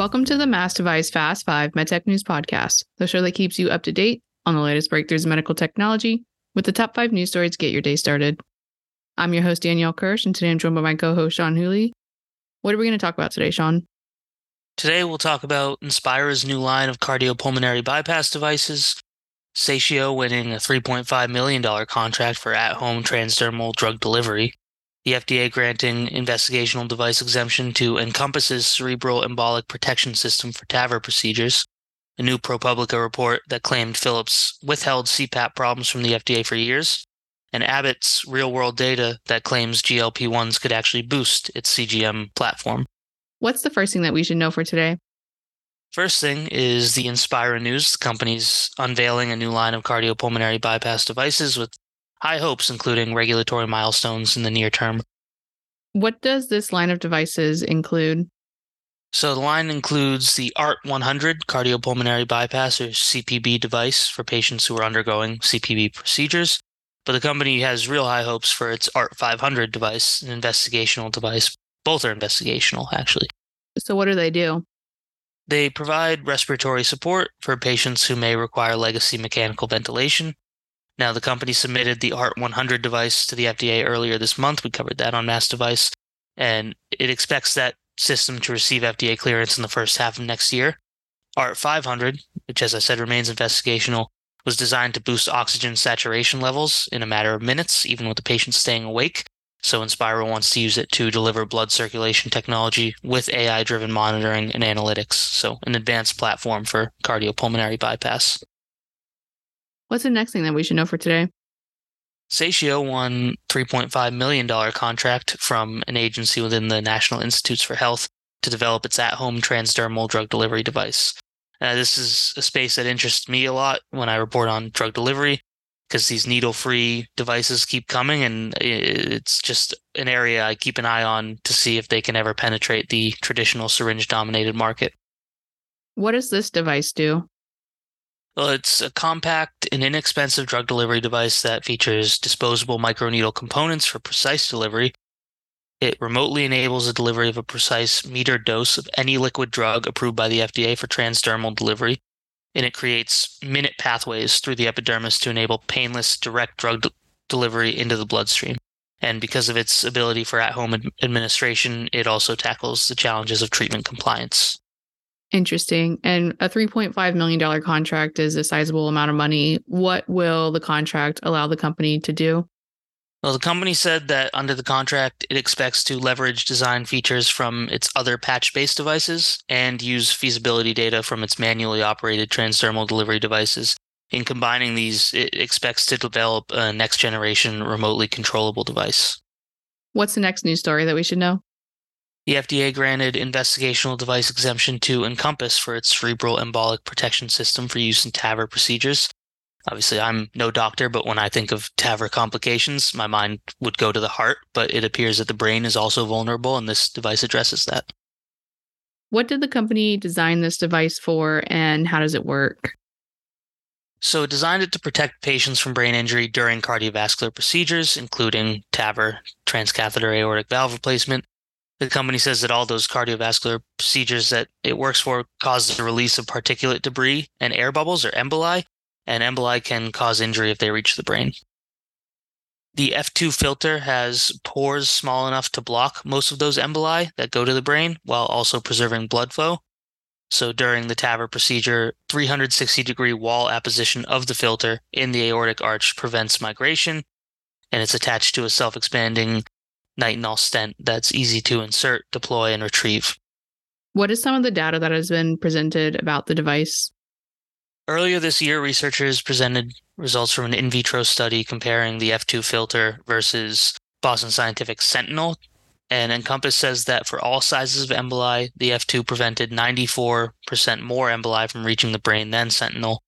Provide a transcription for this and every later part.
Welcome to the Mass Device Fast 5 MedTech News Podcast, the show that keeps you up to date on the latest breakthroughs in medical technology with the top five news stories to get your day started. I'm your host, Danielle Kirsh, and today I'm joined by my co host, Sean Whooley. What are we going to talk about today, Sean? Today, we'll talk about Inspira's new line of cardiopulmonary bypass devices, Satio winning a $3.5 million contract for at home transdermal drug delivery, the FDA granting investigational device exemption to EnCompass's cerebral embolic protection system for TAVR procedures, a new ProPublica report that claimed Philips withheld CPAP problems from the FDA for years, and Abbott's real world data that claims GLP 1s could actually boost its CGM platform. What's the first thing that we should know for today? First thing is the Inspira news. The company's unveiling a new line of cardiopulmonary bypass devices with high hopes, including regulatory milestones in the near term. What does this line of devices include? So the line includes the ART 100 cardiopulmonary bypass or CPB device for patients who are undergoing CPB procedures. But the company has real high hopes for its ART 500 device, an investigational device. Both are investigational, actually. So, what do they do? They provide respiratory support for patients who may require legacy mechanical ventilation, now, the company submitted the ART 100 device to the FDA earlier this month. We covered that on Mass Device, and it expects that system to receive FDA clearance in the first half of next year. ART 500, which, as I said, remains investigational, was designed to boost oxygen saturation levels in a matter of minutes, even with the patient staying awake. So Inspira wants to use it to deliver blood circulation technology with AI driven monitoring and analytics. So an advanced platform for cardiopulmonary bypass. What's the next thing that we should know for today? Satio won $3.5 million contract from an agency within the National Institutes for Health to develop its at-home transdermal drug delivery device. Uh, this is a space that interests me a lot when I report on drug delivery because these needle-free devices keep coming, and it's just an area I keep an eye on to see if they can ever penetrate the traditional syringe-dominated market. What does this device do? Well, it's a compact and inexpensive drug delivery device that features disposable microneedle components for precise delivery. It remotely enables the delivery of a precise metered dose of any liquid drug approved by the FDA for transdermal delivery, and it creates minute pathways through the epidermis to enable painless direct drug de- delivery into the bloodstream. And because of its ability for at home ad- administration, it also tackles the challenges of treatment compliance. Interesting. And a $3.5 million contract is a sizable amount of money. What will the contract allow the company to do? Well, the company said that under the contract, it expects to leverage design features from its other patch based devices and use feasibility data from its manually operated transdermal delivery devices. In combining these, it expects to develop a next generation remotely controllable device. What's the next news story that we should know? The FDA granted investigational device exemption to EnCompass for its cerebral embolic protection system for use in TAVR procedures. Obviously, I'm no doctor, but when I think of TAVR complications, my mind would go to the heart, but it appears that the brain is also vulnerable, and this device addresses that. What did the company design this device for, and how does it work? So, it designed it to protect patients from brain injury during cardiovascular procedures, including TAVR, transcatheter aortic valve replacement, the company says that all those cardiovascular procedures that it works for cause the release of particulate debris and air bubbles or emboli, and emboli can cause injury if they reach the brain. The F2 filter has pores small enough to block most of those emboli that go to the brain while also preserving blood flow. So during the TAVR procedure, 360 degree wall apposition of the filter in the aortic arch prevents migration, and it's attached to a self expanding nitinol stent that's easy to insert, deploy, and retrieve. What is some of the data that has been presented about the device? Earlier this year, researchers presented results from an in vitro study comparing the F2 filter versus Boston Scientific Sentinel. And EnCompass says that for all sizes of emboli, the F2 prevented 94% more emboli from reaching the brain than Sentinel,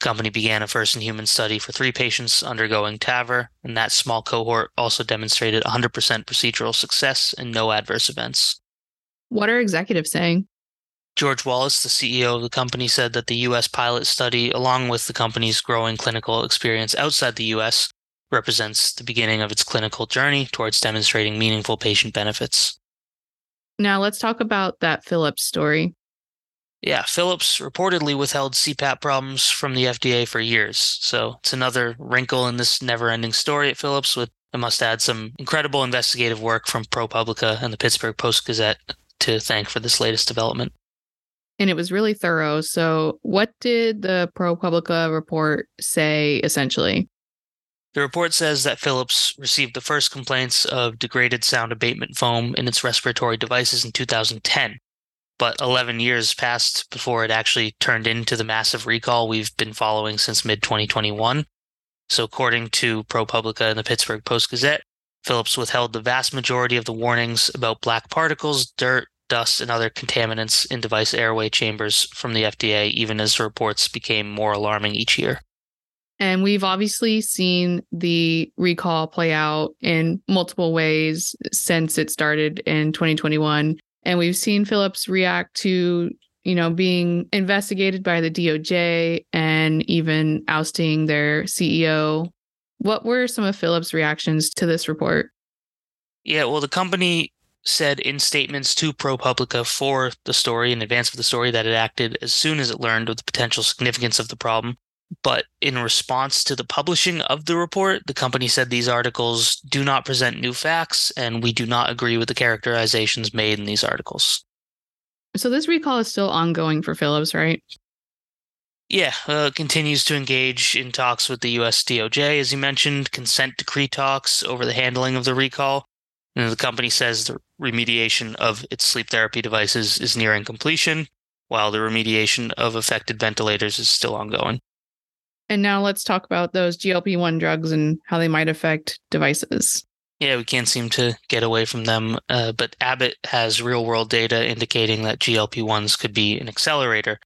company began a first in human study for three patients undergoing TAVR, and that small cohort also demonstrated 100% procedural success and no adverse events. What are executives saying? George Wallace, the CEO of the company, said that the U.S. pilot study, along with the company's growing clinical experience outside the U.S., represents the beginning of its clinical journey towards demonstrating meaningful patient benefits. Now, let's talk about that Philips story. Yeah, Philips reportedly withheld CPAP problems from the FDA for years. So it's another wrinkle in this never ending story at Philips with I must add some incredible investigative work from ProPublica and the Pittsburgh Post Gazette to thank for this latest development. And it was really thorough. So, what did the ProPublica report say essentially? The report says that Philips received the first complaints of degraded sound abatement foam in its respiratory devices in 2010. But 11 years passed before it actually turned into the massive recall we've been following since mid 2021. So, according to ProPublica and the Pittsburgh Post Gazette, Philips withheld the vast majority of the warnings about black particles, dirt, dust, and other contaminants in device airway chambers from the FDA, even as reports became more alarming each year. And we've obviously seen the recall play out in multiple ways since it started in 2021. And we've seen Philips react to you know, being investigated by the DOJ and even ousting their CEO. What were some of Philips' reactions to this report? Yeah, well, the company said in statements to ProPublica for the story in advance of the story that it acted as soon as it learned of the potential significance of the problem. But in response to the publishing of the report, the company said these articles do not present new facts and we do not agree with the characterizations made in these articles. So this recall is still ongoing for Philips, right? Yeah, uh, continues to engage in talks with the U.S. DOJ, as you mentioned, consent decree talks over the handling of the recall. And the company says the remediation of its sleep therapy devices is nearing completion, while the remediation of affected ventilators is still ongoing. And now let's talk about those GLP 1 drugs and how they might affect devices. Yeah, we can't seem to get away from them. Uh, but Abbott has real world data indicating that GLP 1s could be an accelerator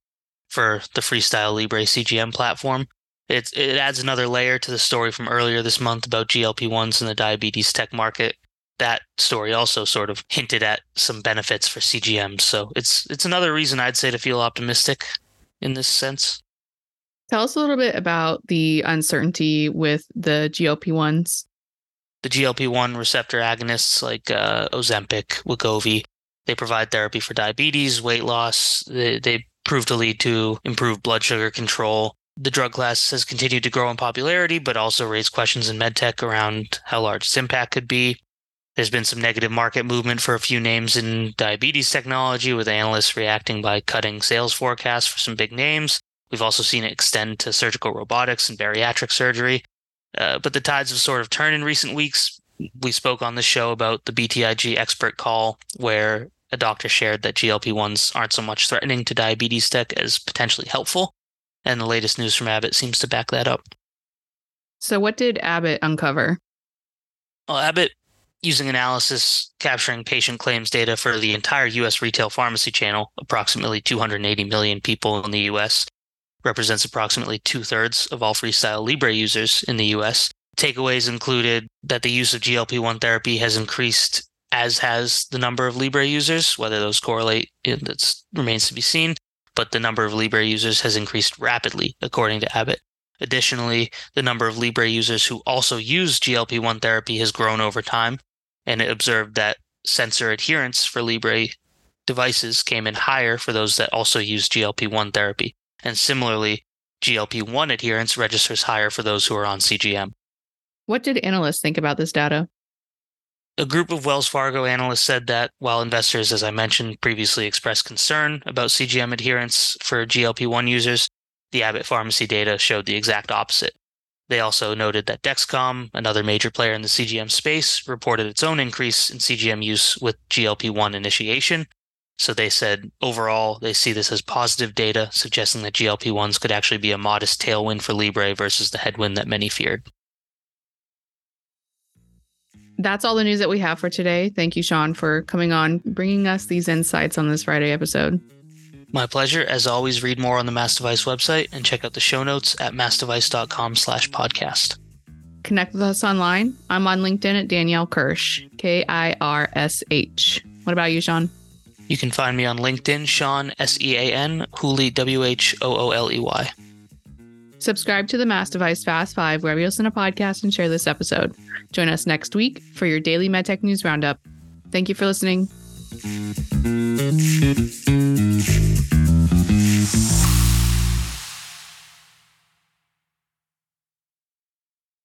for the FreeStyle Libre CGM platform. It, it adds another layer to the story from earlier this month about GLP 1s in the diabetes tech market. That story also sort of hinted at some benefits for CGMs. So it's it's another reason I'd say to feel optimistic in this sense. Tell us a little bit about the uncertainty with the GLP 1s the GLP-1 receptor agonists like uh, Ozempic, Wegovy, they provide therapy for diabetes, weight loss. They, they prove to lead to improved blood sugar control. The drug class has continued to grow in popularity, but also raised questions in medtech around how large its impact could be. There's been some negative market movement for a few names in diabetes technology, with analysts reacting by cutting sales forecasts for some big names. We've also seen it extend to surgical robotics and bariatric surgery. Uh, but the tides have sort of turned in recent weeks. We spoke on the show about the BTIG expert call, where a doctor shared that GLP 1s aren't so much threatening to diabetes tech as potentially helpful. And the latest news from Abbott seems to back that up. So, what did Abbott uncover? Well, Abbott, using analysis capturing patient claims data for the entire US retail pharmacy channel, approximately 280 million people in the US, represents approximately two thirds of all FreeStyle Libre users in the US. Takeaways included that the use of GLP 1 therapy has increased, as has the number of Libre users. Whether those correlate, that remains to be seen, but the number of Libre users has increased rapidly, according to Abbott. Additionally, the number of Libre users who also use GLP 1 therapy has grown over time, and it observed that sensor adherence for Libre devices came in higher for those that also use GLP 1 therapy. And similarly, GLP 1 adherence registers higher for those who are on CGM. What did analysts think about this data? A group of Wells Fargo analysts said that while investors, as I mentioned previously, expressed concern about CGM adherence for GLP 1 users, the Abbott pharmacy data showed the exact opposite. They also noted that Dexcom, another major player in the CGM space, reported its own increase in CGM use with GLP 1 initiation, so they said overall, they see this as positive data, suggesting that GLP 1s could actually be a modest tailwind for Libre versus the headwind that many feared. That's all the news that we have for today. Thank you, Sean, for coming on, bringing us these insights on this Friday episode. My pleasure. As always, read more on the Mass Device website and check out the show notes at massdevice.com slash podcast. Connect with us online. I'm on LinkedIn at Danielle Kirsh, K I R S H. What about you, Sean? You can find me on LinkedIn, Sean, S E A N, Whooley, W H O O L E Y. Subscribe to the MassDevice Fast 5 wherever you listen to podcasts and share this episode. Join us next week for your daily MedTech News Roundup. Thank you for listening.